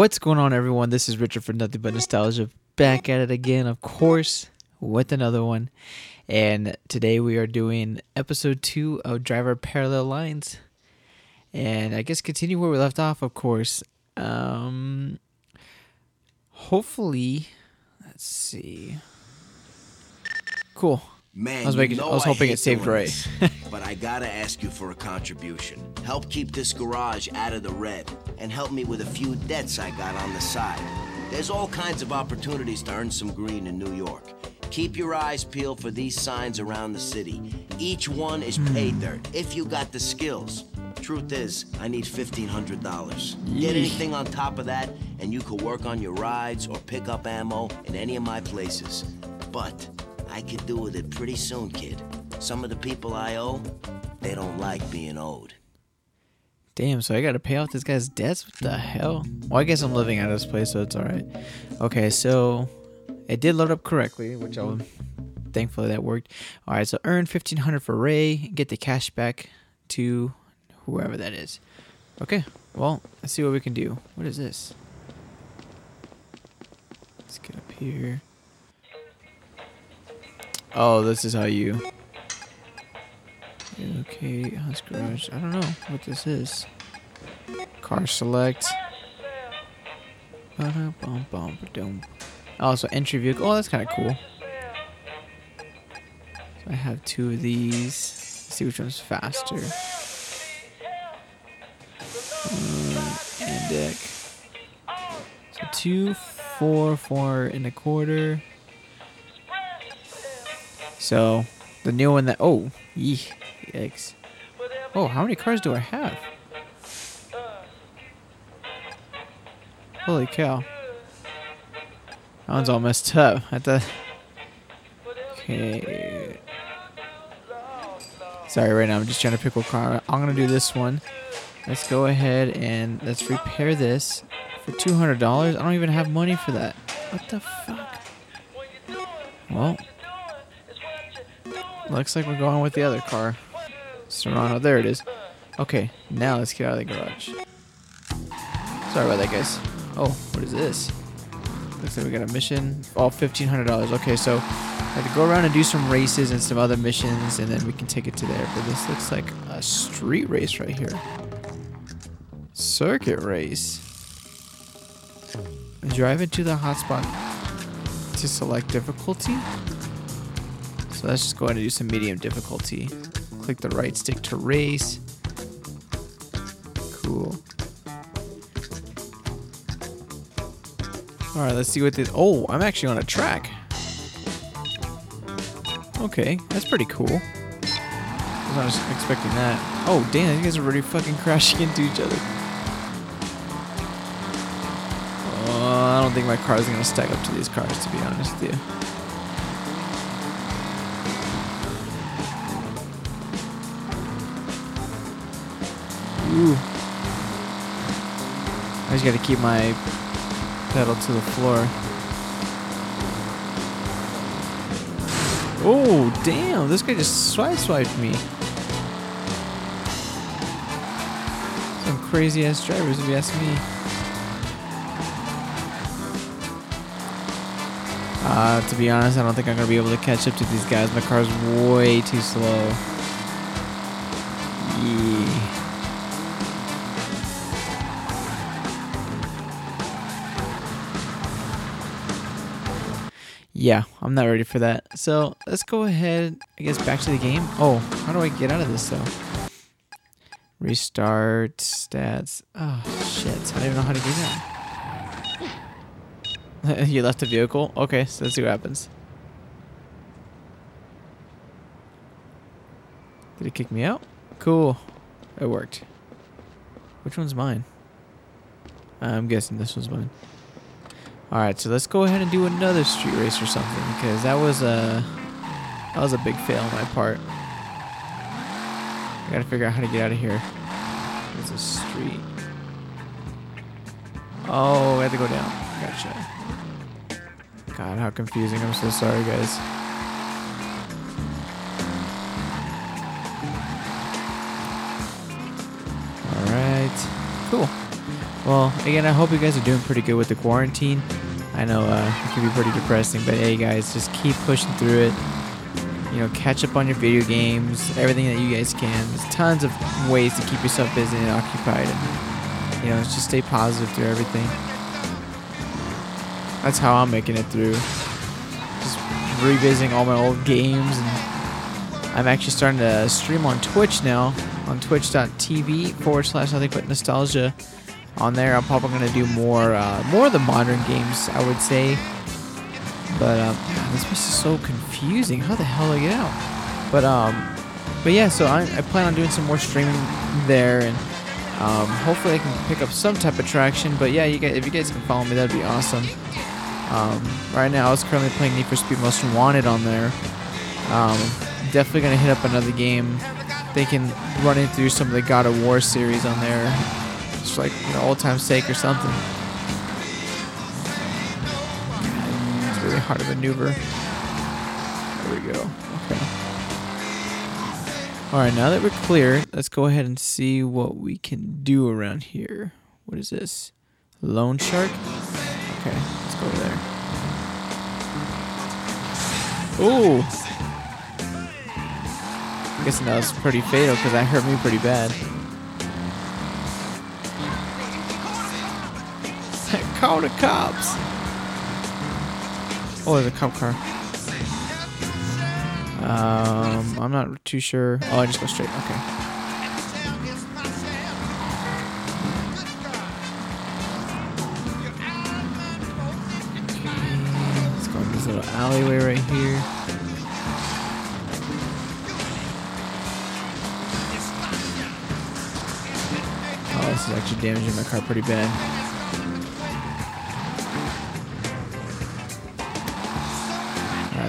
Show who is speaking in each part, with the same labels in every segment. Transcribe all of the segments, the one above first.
Speaker 1: What's going on, everyone? This is Richard for Nothing But Nostalgia, back at it again, of course, with another one. And today we are doing episode two of Driver Parallel Lines. And I guess continue where we left off, of course. Um, hopefully, let's see. Cool.
Speaker 2: Man,
Speaker 1: I was
Speaker 2: you know
Speaker 1: I was hoping
Speaker 2: hate
Speaker 1: it saved
Speaker 2: this, but I gotta ask you for a contribution. Help keep this garage out of the red, and help me with a few debts I got on the side. There's all kinds of opportunities to earn some green in New York. Keep your eyes peeled for these signs around the city. Each one is
Speaker 1: Hmm.
Speaker 2: pay dirt if you got the skills. Truth is, I need $1,500. Get anything on top of that, and you could work on your rides or pick up ammo in any of my places. But I could do with it pretty soon, kid. Some of the people I owe, they don't like being owed.
Speaker 1: Damn, so I gotta pay off this guy's debts? What the hell? Well, I guess I'm living out of this place, so it's alright. Okay, so it did load up correctly, which I'm thankfully that worked. Alright, so earn 1500 for Ray, get the cash back to whoever that is. Okay, well, let's see what we can do. What is this? Let's get up here. Oh, this is how you. Okay, house garage. I don't know what this is. Car select. Ba-da-bum-bum-ba-dum. Oh, so entry vehicle. Oh, that's kind of cool. So I have two of these. Let's see which one's faster. Uh, and deck. So two, four, four and a quarter. So the new one that oh, yee, yikes. Oh, how many cars do I have? Holy cow. That one's all messed up. I thought. Okay. Sorry, right now I'm just trying to pick what car. I'm gonna do this one. Let's go ahead and let's repair this for two hundred dollars. I don't even have money for that. What the fuck? Well, looks like we're going with the other car. Serrano, there it is. Okay, now let's get out of the garage. Sorry about that, guys. Oh, what is this? Looks like we got a mission. Oh, $1,500. Okay, so I have to go around and do some races and some other missions, and then we can take it to there. But this looks like a street race right here. Circuit race. Drive into the hotspot to select difficulty. So let's just go ahead and do some medium difficulty. Click the right stick to race. Cool. All right, let's see what this. Oh, I'm actually on a track. Okay, that's pretty cool. I was expecting that. Oh, damn, you guys are already fucking crashing into each other. Oh, I don't think my car is gonna stack up to these cars, to be honest with you. Ooh. I just gotta keep my pedal to the floor. Oh, damn. This guy just swipe swiped me. Some crazy ass drivers, if you ask me. Uh, to be honest, I don't think I'm gonna be able to catch up to these guys. My car's way too slow. I'm not ready for that. So let's go ahead, I guess, back to the game. Oh, how do I get out of this though? Restart stats. Oh shit, I don't even know how to do that. you left the vehicle? Okay, so let's see what happens. Did it kick me out? Cool. It worked. Which one's mine? I'm guessing this one's mine. All right, so let's go ahead and do another street race or something because that was a that was a big fail on my part. I gotta figure out how to get out of here. There's a street. Oh, I have to go down. Gotcha. God, how confusing. I'm so sorry, guys. Alright. Cool. Well, again, I hope you guys are doing pretty good with the quarantine. I know uh, it can be pretty depressing, but hey, guys, just keep pushing through it. You know, catch up on your video games, everything that you guys can. There's tons of ways to keep yourself busy and occupied, and you know, just stay positive through everything. That's how I'm making it through. Just revisiting all my old games, and I'm actually starting to stream on Twitch now, on twitch.tv forward slash nothing but nostalgia on there. I'm probably gonna do more uh, more of the modern games, I would say. But um, this place is so confusing. How the hell do I get out? But um, but yeah. So I, I plan on doing some more streaming there, and um, hopefully I can pick up some type of traction. But yeah, you guys, if you guys can follow me, that'd be awesome. Um, right now, I was currently playing Need for Speed Most Wanted on there. Um, definitely gonna hit up another game. Thinking running through some of the God of War series on there just like you know, old time's sake or something. It's really hard to maneuver. There we go. Okay. All right, now that we're clear, let's go ahead and see what we can do around here. What is this? Loan shark? Okay, let's go over there. Ooh. I guess that was pretty fatal because that hurt me pretty bad. Call the cops. Oh, there's a cop car. Um, I'm not too sure. Oh, I just go straight. Okay. Okay, Let's go in this little alleyway right here. Oh, this is actually damaging my car pretty bad.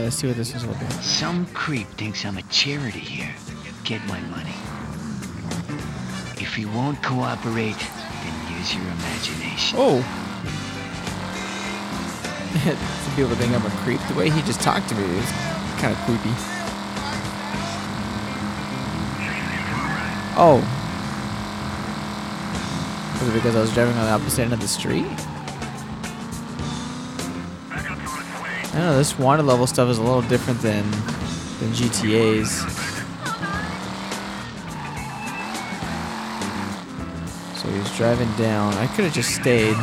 Speaker 1: Alright, let's see what this is looking.
Speaker 3: Some creep thinks I'm a charity here. Get my money. If you won't cooperate, then use your imagination.
Speaker 1: Oh! Some people think I'm a creep. The way he just talked to me is kind of creepy. Oh. Was it because I was driving on the opposite end of the street? I don't know, this wanted level stuff is a little different than than GTA's. So he was driving down. I could have just stayed.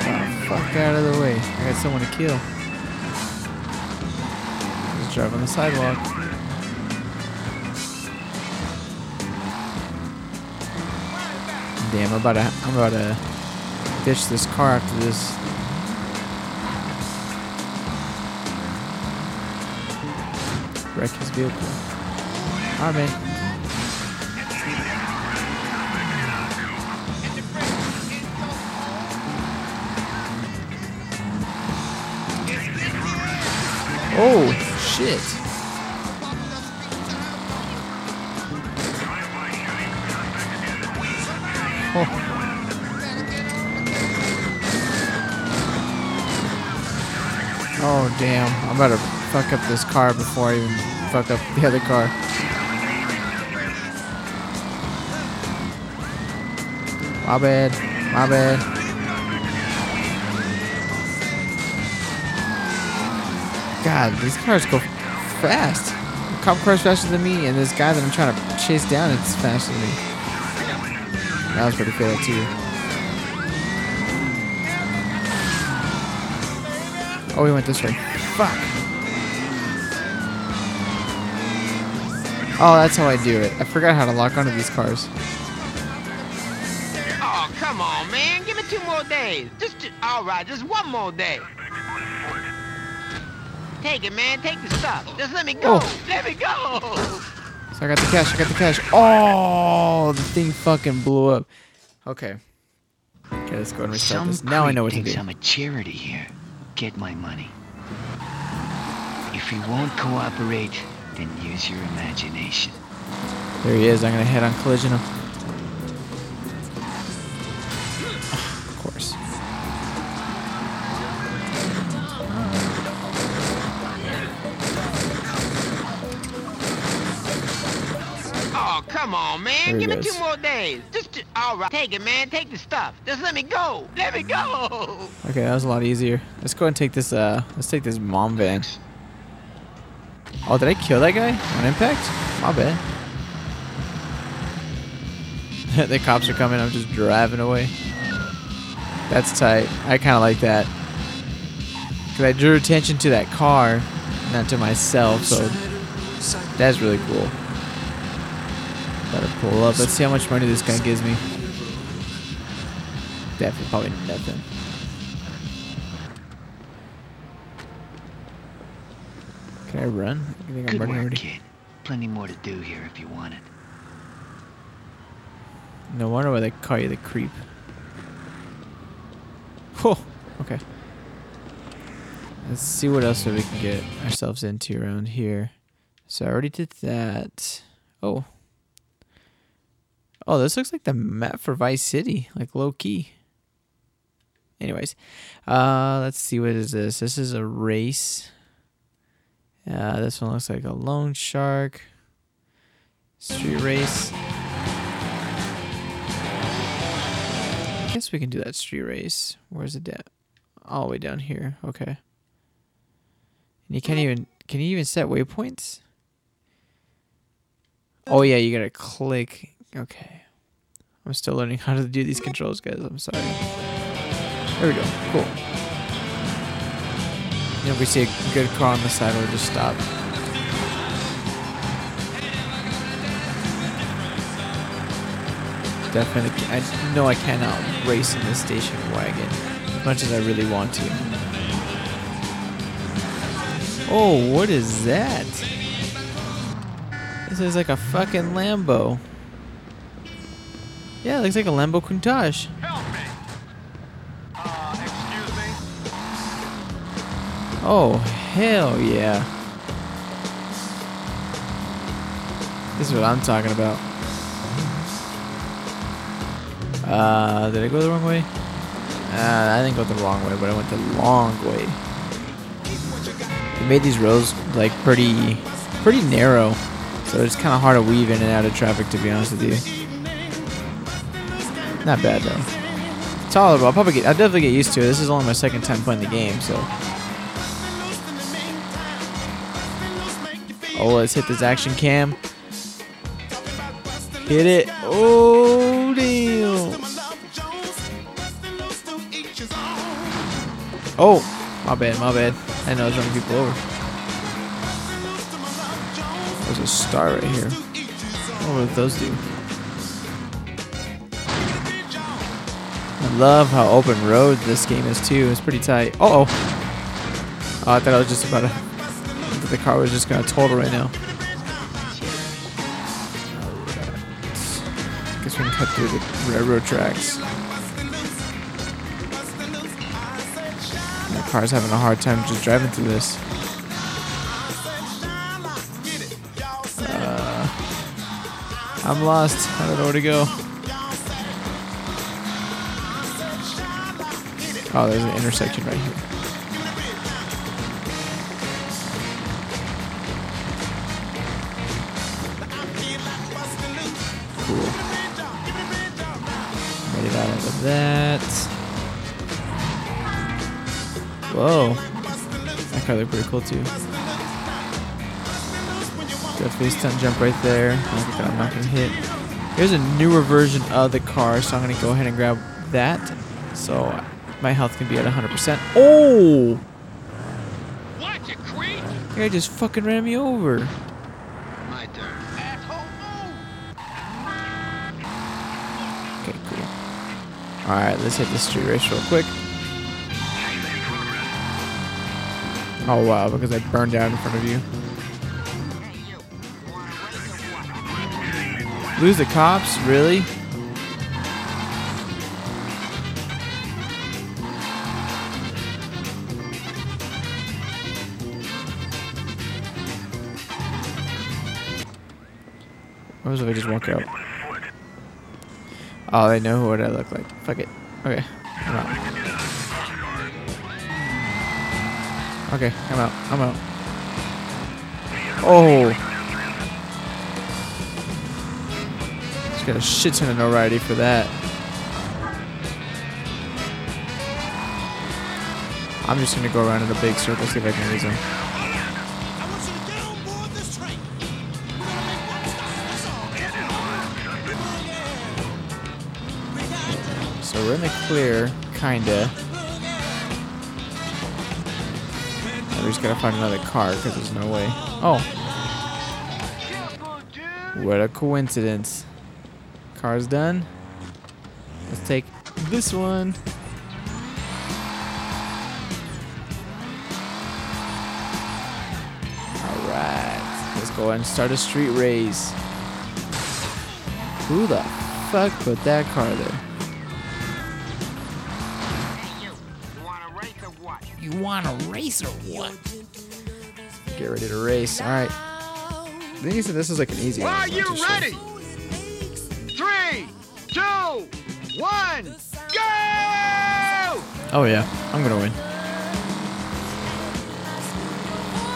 Speaker 1: Oh, fuck out of the way. I got someone to kill. Just drive on the sidewalk. Damn, I'm about to I'm about to ditch this car after this. Wreck his vehicle. Alright, man. Oh, shit. Oh. Damn. I'm about to fuck up this car before I even fuck up the other car. My bad. My bad. God, these cars go fast. The cop car's faster than me, and this guy that I'm trying to chase down is faster than me. That was pretty fatal too. Oh, we went this way. Fuck. Oh, that's how I do it. I forgot how to lock onto these cars.
Speaker 4: Oh, come on, man. Give me two more days. Just, ju- all right, just one more day. Take it, man. Take the stuff. Just let me go.
Speaker 1: Oh.
Speaker 4: Let me go.
Speaker 1: I got the cash. I got the cash. Oh, the thing fucking blew up. Okay. Okay, let's go and restart
Speaker 3: Some
Speaker 1: this. Now I know what to do.
Speaker 3: I'm a charity here. Get my money. If you won't cooperate, then use your imagination.
Speaker 1: There he is. I'm gonna head on collision him.
Speaker 4: Man. Give me two more days. Just, ju- all right. Take it, man. Take the stuff. Just let me go. Let me go.
Speaker 1: Okay, that was a lot easier. Let's go and take this. Uh, let's take this mom van. Oh, did I kill that guy on impact? My bad. the cops are coming. I'm just driving away. That's tight. I kind of like that. Cause I drew attention to that car, not to myself. So that's really cool. Pull up. Let's see how much money this guy gives me. Definitely, probably nothing. Can I run? I think I'm
Speaker 3: Good
Speaker 1: running
Speaker 3: work,
Speaker 1: already.
Speaker 3: kid. Plenty more to do here if you want it.
Speaker 1: No wonder why they call you the creep. Oh, okay. Let's see what else we can get ourselves into around here. So I already did that. Oh. Oh, this looks like the map for Vice City, like low key. Anyways, uh, let's see what is this. This is a race. Uh, this one looks like a loan shark. Street race. I guess we can do that street race. Where's it at? All the way down here. Okay. And you can't even. Can you even set waypoints? Oh yeah, you gotta click. Okay. I'm still learning how to do these controls, guys. I'm sorry. There we go. Cool. And if we see a good car on the side, we'll just stop. Definitely. I know I cannot race in this station wagon as much as I really want to. Oh, what is that? This is like a fucking Lambo. Yeah, it looks like a Lambo Countach. Oh, hell yeah. This is what I'm talking about. Uh, did I go the wrong way? Uh, I didn't go the wrong way, but I went the long way. They made these roads like pretty, pretty narrow, so it's kind of hard to weave in and out of traffic. To be honest with you, not bad though. Tolerable. I'll probably get. I'll definitely get used to it. This is only my second time playing the game, so. Oh, let's hit this action cam. Hit it. Oh, damn. Oh, my bad, my bad. I know I was running people over. There's a star right here. What do those do? Love how open road this game is too. It's pretty tight. Uh oh. I thought I was just about to. The car was just gonna total right now. Guess we can cut through the railroad tracks. My car's having a hard time just driving through this. Uh, I'm lost. I don't know where to go. Oh, there's an intersection right here. Cool. Made it out of that. Whoa. That car looked pretty cool too. Definitely stunt jump right there. I'm not gonna hit. Here's a newer version of the car, so I'm gonna go ahead and grab that. So my health can be at 100%. Oh!
Speaker 4: Watch it, creep.
Speaker 1: That guy just fucking ran me over.
Speaker 4: My turn. Asshole, move.
Speaker 1: Okay, cool. Alright, let's hit the street race real quick. Oh wow, because I burned out in front of you. Lose the cops? Really? Was if I just walk out? Oh, they know what I look like. Fuck it. Okay, I'm out. Okay, I'm out. I'm out. Oh. Just got a shit ton of notoriety for that. I'm just gonna go around in a big circle, see if I can lose him. We're in the clear, kinda. We just gotta find another car because there's no way. Oh, what a coincidence. Car's done. Let's take this one. Alright. Let's go ahead and start a street race. Who the fuck put that car there?
Speaker 4: Want a race or what?
Speaker 1: Get ready to race. Alright. I think he said this is like an easy one.
Speaker 4: Are you
Speaker 1: too sure.
Speaker 4: ready? Three, two, one, go!
Speaker 1: Oh yeah, I'm gonna win.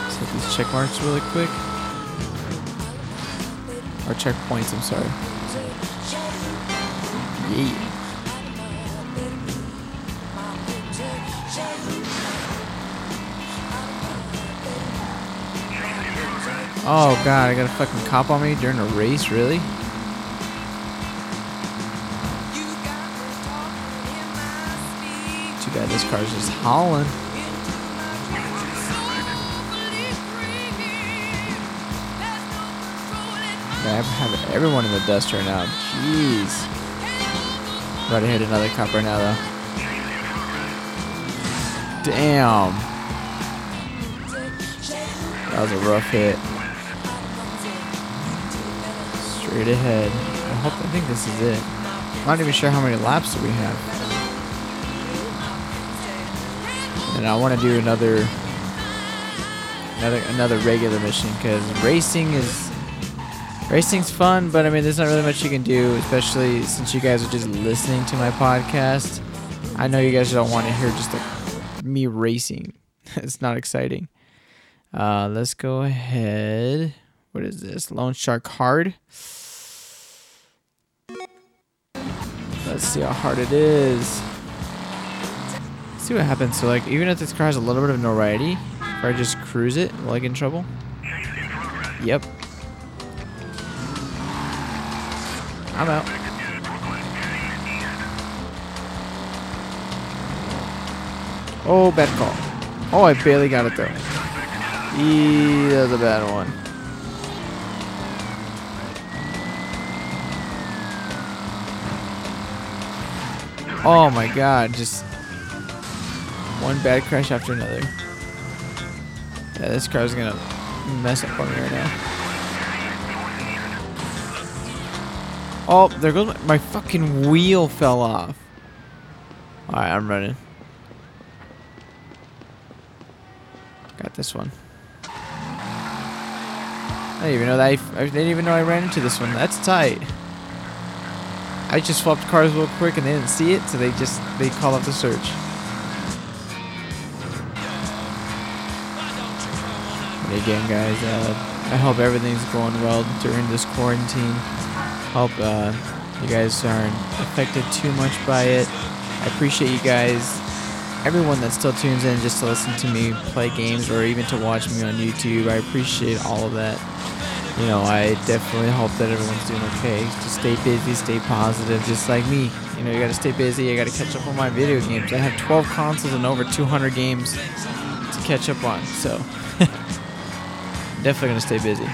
Speaker 1: Let's hit these check marks really quick. Or checkpoints, I'm sorry. Yeah. Oh god, I got a fucking cop on me during a race, really? Too bad this car's just hauling. I have everyone in the dust right now. Jeez. To hit another cop right now, though. Damn. That was a rough hit. Straight ahead. I hope. I think this is it. I'm not even sure how many laps we have. And I want to do another, another, another regular mission because racing is, racing's fun, but I mean, there's not really much you can do, especially since you guys are just listening to my podcast. I know you guys don't want to hear just me racing. it's not exciting. Uh, let's go ahead. What is this? Loan Shark Hard. Let's see how hard it is. see what happens. So, like, even if this car has a little bit of notoriety, if I just cruise it, will I get in trouble? Yep. I'm out. Oh, bad call. Oh, I barely got it though. Eee, that was a bad one. Oh, oh my god, just one bad crash after another. Yeah, this car's gonna mess up on me right now. Oh, there goes my, my fucking wheel fell off. Alright, I'm running. Got this one. I didn't even know that I, I didn't even know I ran into this one. That's tight. I just swapped cars real quick and they didn't see it, so they just they call up the search. But again, guys, uh, I hope everything's going well during this quarantine. Hope uh, you guys aren't affected too much by it. I appreciate you guys, everyone that still tunes in just to listen to me play games or even to watch me on YouTube. I appreciate all of that you know, I definitely hope that everyone's doing okay. Just stay busy, stay positive, just like me. You know, you gotta stay busy. I gotta catch up on my video games. I have 12 consoles and over 200 games to catch up on, so definitely gonna stay busy.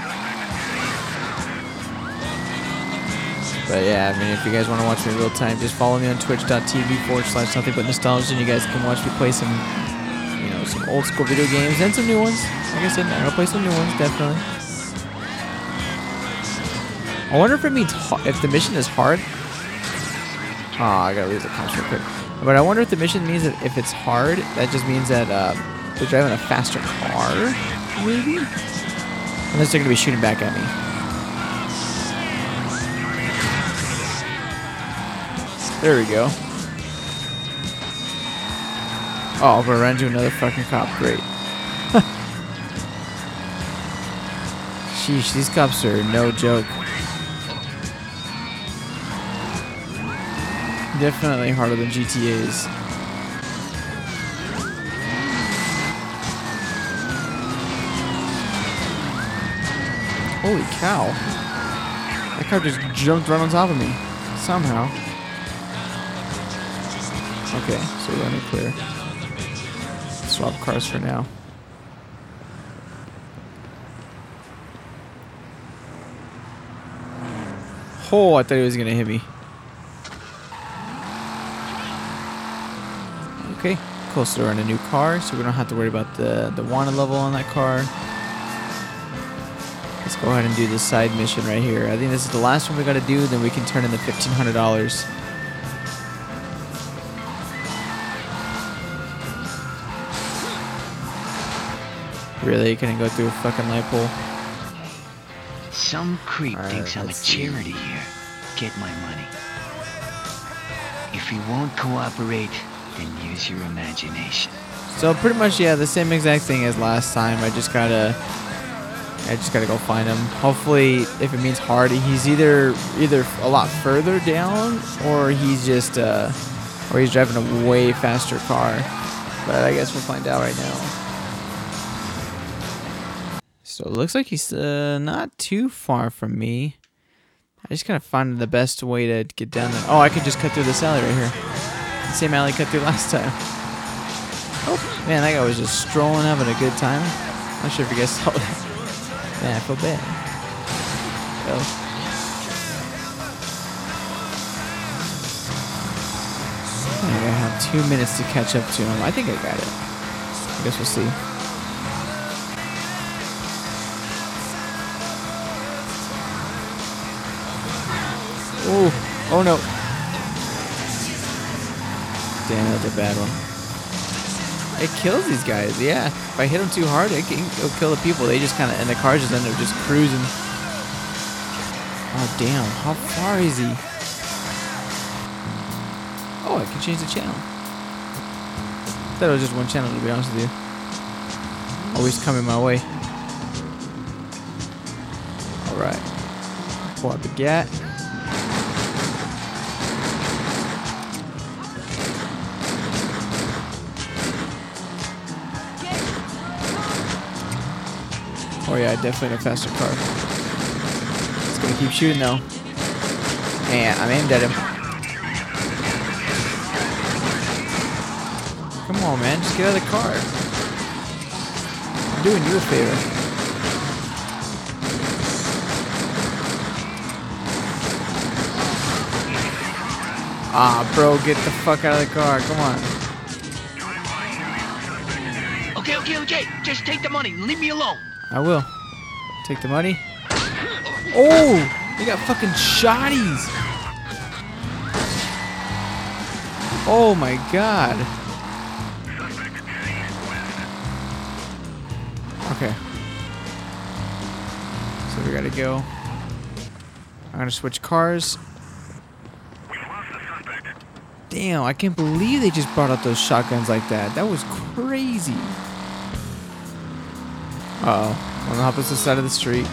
Speaker 1: But yeah, I mean, if you guys want to watch me in real time, just follow me on twitch.tv forward slash nothing but nostalgia, and you guys can watch me play some, you know, some old school video games and some new ones. Like I said, gonna play some new ones, definitely. I wonder if it means if the mission is hard. Oh, I gotta lose the cops real quick. But I wonder if the mission means that if it's hard, that just means that uh, they're driving a faster car, maybe. Unless they're gonna be shooting back at me. There we go. Oh, but I ran into another fucking cop. Great. Sheesh, these cops are no joke. Definitely harder than GTA's. Holy cow. That car just jumped right on top of me. Somehow. Okay, so we're running clear. Swap cars for now. Oh, I thought he was gonna hit me. Okay, cool. So we're in a new car, so we don't have to worry about the the wanted level on that car. Let's go ahead and do this side mission right here. I think this is the last one we gotta do. Then we can turn in the fifteen hundred dollars. Really, you couldn't go through a fucking light pole.
Speaker 3: Some creep
Speaker 1: Alright,
Speaker 3: thinks I'm a
Speaker 1: let's see.
Speaker 3: charity here. Get my money. If he won't cooperate, then use your imagination.
Speaker 1: So pretty much, yeah, the same exact thing as last time. I just gotta, I just gotta go find him. Hopefully, if it means hard, he's either either a lot further down, or he's just, uh, or he's driving a way faster car. But I guess we'll find out right now. So it looks like he's uh, not too far from me. I just gotta find the best way to get down there. Oh, I could just cut through this alley right here. Same alley cut through last time. Oh, man, that guy was just strolling, having a good time. Not sure if you guys saw that. Man, I feel bad. Oh. I have two minutes to catch up to him. I think I got it. I guess we'll see. Oh, oh no. That's a bad one. It kills these guys, yeah. If I hit them too hard, it can, it'll kill the people. They just kind of, and the cars just end up just cruising. Oh, damn. How far is he? Oh, I can change the channel. thought it was just one channel, to be honest with you. Always coming my way. Alright. Pull out the GAT. Oh yeah, definitely a faster car. It's gonna keep shooting though. Man, I'm aimed at him. Come on, man, just get out of the car. I'm doing you a favor. Ah, bro, get the fuck out of the car. Come on.
Speaker 3: Okay, okay, okay. Just take the money. Leave me alone.
Speaker 1: I will. Take the money. Oh, you got fucking shotties. Oh my god. Okay. So we gotta go. I'm gonna switch cars. Damn, I can't believe they just brought out those shotguns like that. That was crazy. Oh. On the opposite side of the street.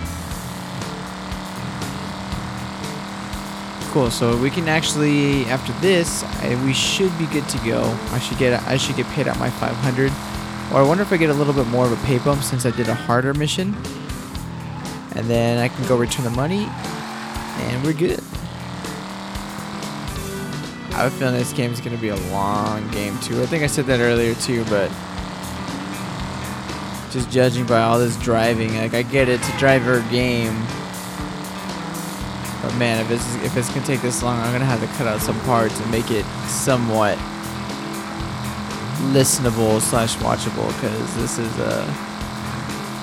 Speaker 1: Cool. So we can actually, after this, I, we should be good to go. I should get, I should get paid out my 500. Or I wonder if I get a little bit more of a pay bump since I did a harder mission. And then I can go return the money, and we're good. I have a feeling this game is going to be a long game too. I think I said that earlier too, but just judging by all this driving, like I get it to drive her game, but man, if it's if it's gonna take this long, I'm gonna have to cut out some parts and make it somewhat listenable slash watchable because this is uh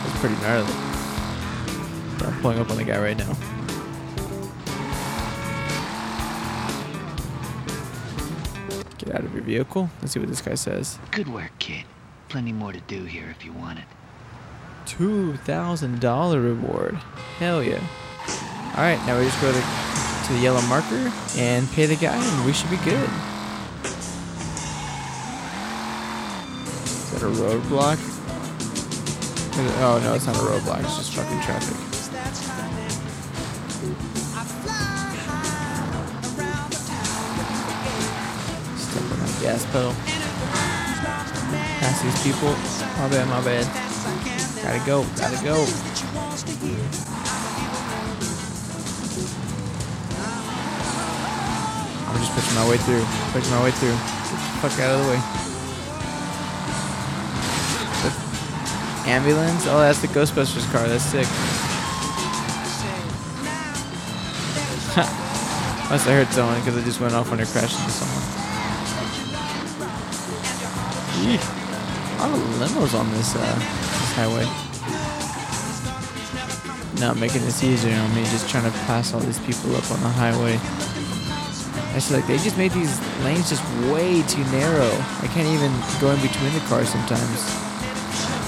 Speaker 1: it's pretty gnarly. I'm pulling up on the guy right now. Get out of your vehicle. Let's see what this guy says.
Speaker 3: Good work, kid. Plenty more to do here if you want it.
Speaker 1: Two thousand dollar reward. Hell yeah! All right, now we just go to, to the yellow marker and pay the guy, and we should be good. Is that a roadblock? Oh no, it's not a roadblock. It's just fucking traffic. gas pedal. Pass these people. My bad, my bad. Gotta go, gotta go. I'm just pushing my way through. Pushing my way through. Fuck out of the way. Ambulance? Oh, that's the Ghostbusters car. That's sick. Must have hurt someone because it just went off when it crashed into someone. Yeesh. A lot of limos on this, uh, highway. Not making this easier on me, just trying to pass all these people up on the highway. Actually, like they just made these lanes just way too narrow. I can't even go in between the cars sometimes.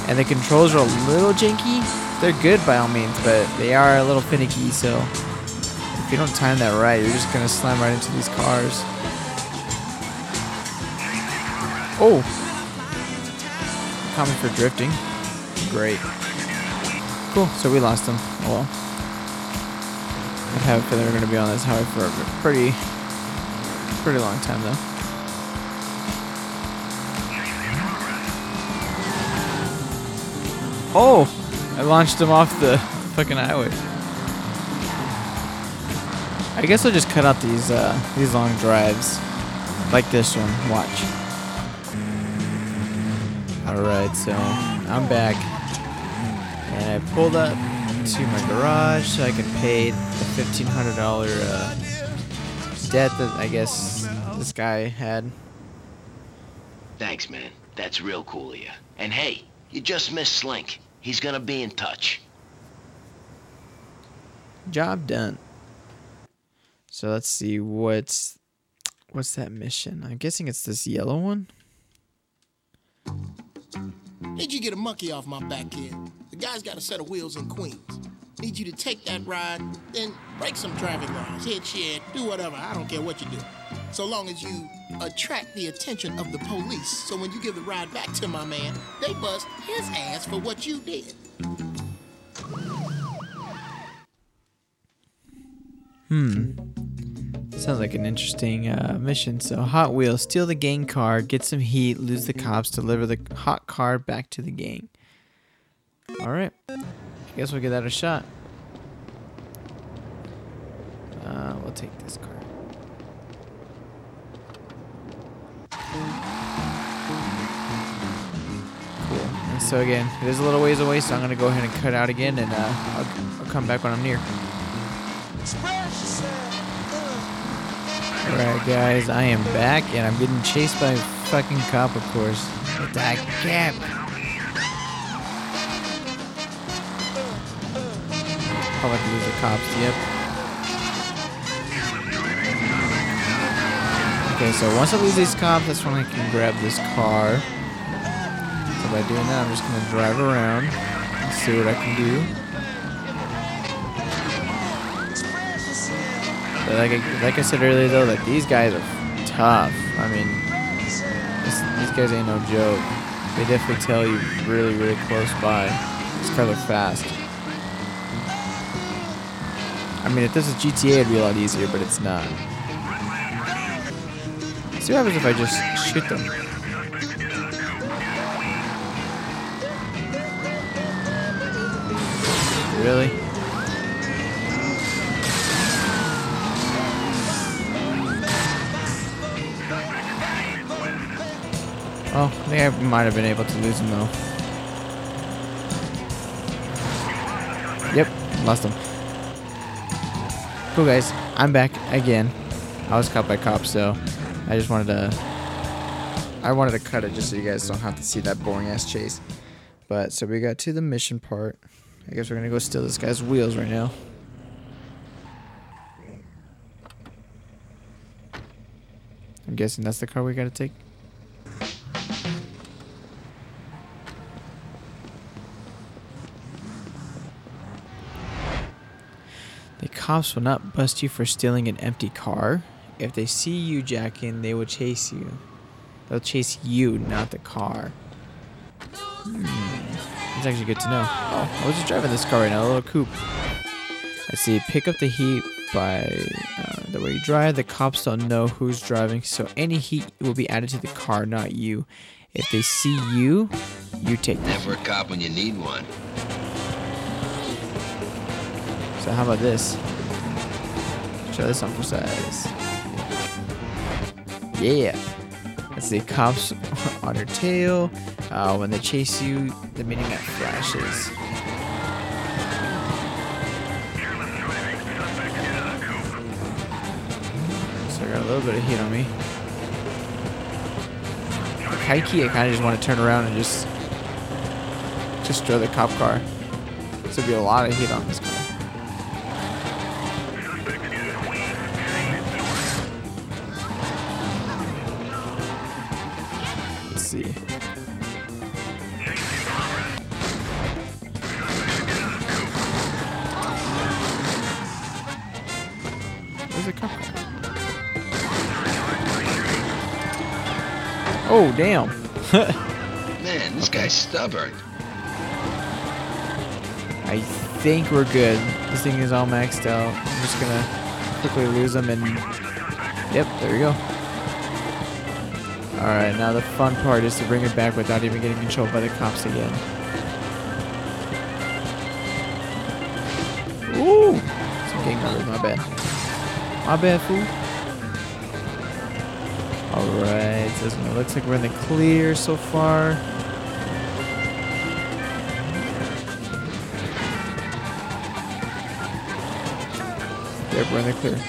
Speaker 1: And the controls are a little janky. They're good by all means, but they are a little finicky. So if you don't time that right, you're just gonna slam right into these cars. Oh, common for drifting. Great. Cool. So we lost them. Oh well. I have a feeling we're gonna be on this highway for a pretty pretty long time though. Oh! I launched him off the fucking highway. I guess I'll just cut out these uh, these long drives, like this one. Watch. All right, so I'm back, I pulled up to my garage so I could pay the fifteen hundred dollar uh, debt that I guess this guy had.
Speaker 2: Thanks, man. That's real cool of you. And hey, you just missed Slink. He's gonna be in touch.
Speaker 1: Job done. So let's see what's what's that mission. I'm guessing it's this yellow one.
Speaker 5: Did you get a monkey off my back, kid. Guy's got a set of wheels in Queens. Need you to take that ride, then break some traffic laws, hit shit, do whatever. I don't care what you do. So long as you attract the attention of the police. So when you give the ride back to my man, they bust his ass for what you did. Hmm.
Speaker 1: Sounds like an interesting uh, mission. So Hot Wheels steal the gang car, get some heat, lose the cops, deliver the hot car back to the gang. All right, I guess we'll give that a shot. Uh, we'll take this car. Cool. And so again, it is a little ways away, so I'm gonna go ahead and cut out again, and uh, I'll, I'll come back when I'm near. Alright guys, I am back and I'm getting chased by a fucking cop of course. With that cap. Probably have to lose the cops, yep. Okay, so once I lose these cops, that's when I can grab this car. So by doing that, I'm just gonna drive around and see what I can do. But like I, like I said earlier, though, like these guys are tough. I mean, this, these guys ain't no joke. They definitely tell you really, really close by. These cars are fast. I mean, if this was GTA, it'd be a lot easier, but it's not. See what happens if I just shoot them. Really? Oh, I think I might have been able to lose him though. Yep, lost him. Cool guys, I'm back again. I was caught by cops, so I just wanted to. I wanted to cut it just so you guys don't have to see that boring ass chase. But so we got to the mission part. I guess we're gonna go steal this guy's wheels right now. I'm guessing that's the car we gotta take. Cops will not bust you for stealing an empty car. If they see you jacking, they will chase you. They'll chase you, not the car. Hmm. That's actually good to know. Oh, I was just driving this car right now, a little coupe. Let's see. Pick up the heat by uh, the way you drive, the cops don't know who's driving, so any heat will be added to the car, not you. If they see you, you take
Speaker 6: Never a cop when you need one.
Speaker 1: So how about this? Try this on for size. Yeah. That's the cops on your tail. Uh, when they chase you, the meaning that flashes. So I got a little bit of heat on me. Key, I kind of just want to turn around and just just throw the cop car. This would be a lot of heat on this car. Oh, damn.
Speaker 6: Man, this guy's stubborn.
Speaker 1: I think we're good. This thing is all maxed out. I'm just gonna quickly lose them and yep, there we go. All right, now the fun part is to bring it back without even getting controlled by the cops again. Ooh, some gang members. My bad. My bad, fool. Right, so it looks like we're in the clear so far. Yep, we're in the clear.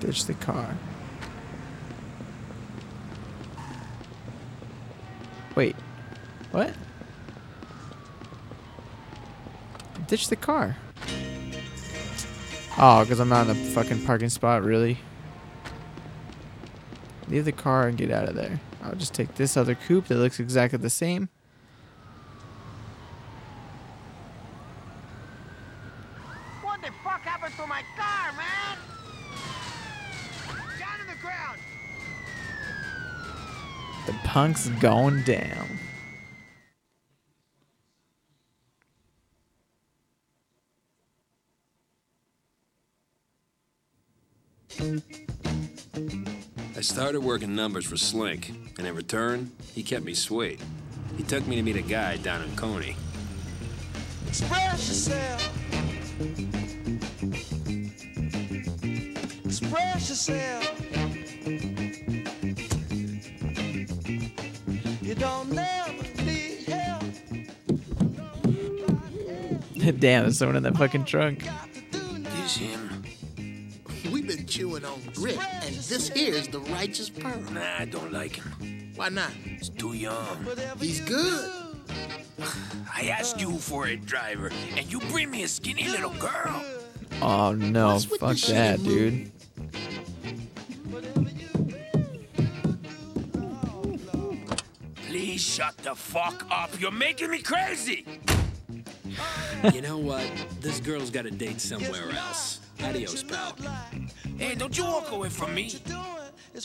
Speaker 1: Ditch the car. Ditch the car. Oh, because I'm not in the fucking parking spot, really? Leave the car and get out of there. I'll just take this other coupe that looks exactly the same.
Speaker 4: What the fuck happened to my car, man? Down on the ground!
Speaker 1: The punk's going down.
Speaker 7: Started working numbers for Slink, and in return, he kept me sweet. He took me to meet a guy down in Coney.
Speaker 8: Express yourself. Express yourself. You don't never need help.
Speaker 1: Damn, there's someone in that fucking trunk.
Speaker 5: And here is the righteous pearl.
Speaker 7: Nah, I don't like him.
Speaker 5: Why not?
Speaker 7: He's too young.
Speaker 5: He's good.
Speaker 7: I asked you for a driver, and you bring me a skinny little girl.
Speaker 1: Oh no,
Speaker 5: What's with the
Speaker 1: fuck that, dude.
Speaker 7: Please shut the fuck up. You're making me crazy. you know what? This girl's got a date somewhere else. Adios, pal. Hey, don't you walk away from me.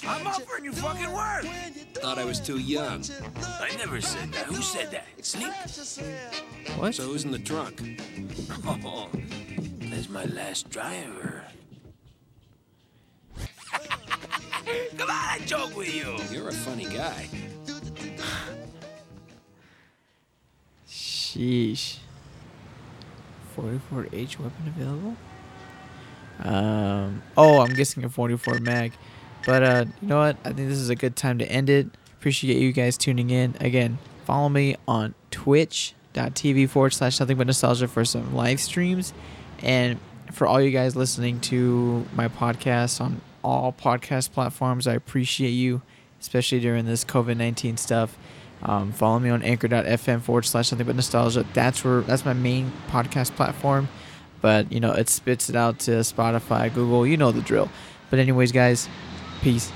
Speaker 7: I'm offering you fucking work. Thought I was too young. I never said that. Who said that? Sleep?
Speaker 1: What?
Speaker 7: So who's in the trunk? Oh, that's my last driver. Come on, I joke with you. You're a funny guy.
Speaker 1: Sheesh. 44H weapon available? Um. Oh, I'm guessing a 44 mag. But uh, you know what? I think this is a good time to end it. Appreciate you guys tuning in. Again, follow me on twitch.tv forward slash nothing but nostalgia for some live streams. And for all you guys listening to my podcast on all podcast platforms, I appreciate you, especially during this COVID 19 stuff. Um, follow me on anchor.fm forward slash nothing but nostalgia. That's where that's my main podcast platform. But you know, it spits it out to Spotify, Google, you know the drill. But anyways, guys, peace.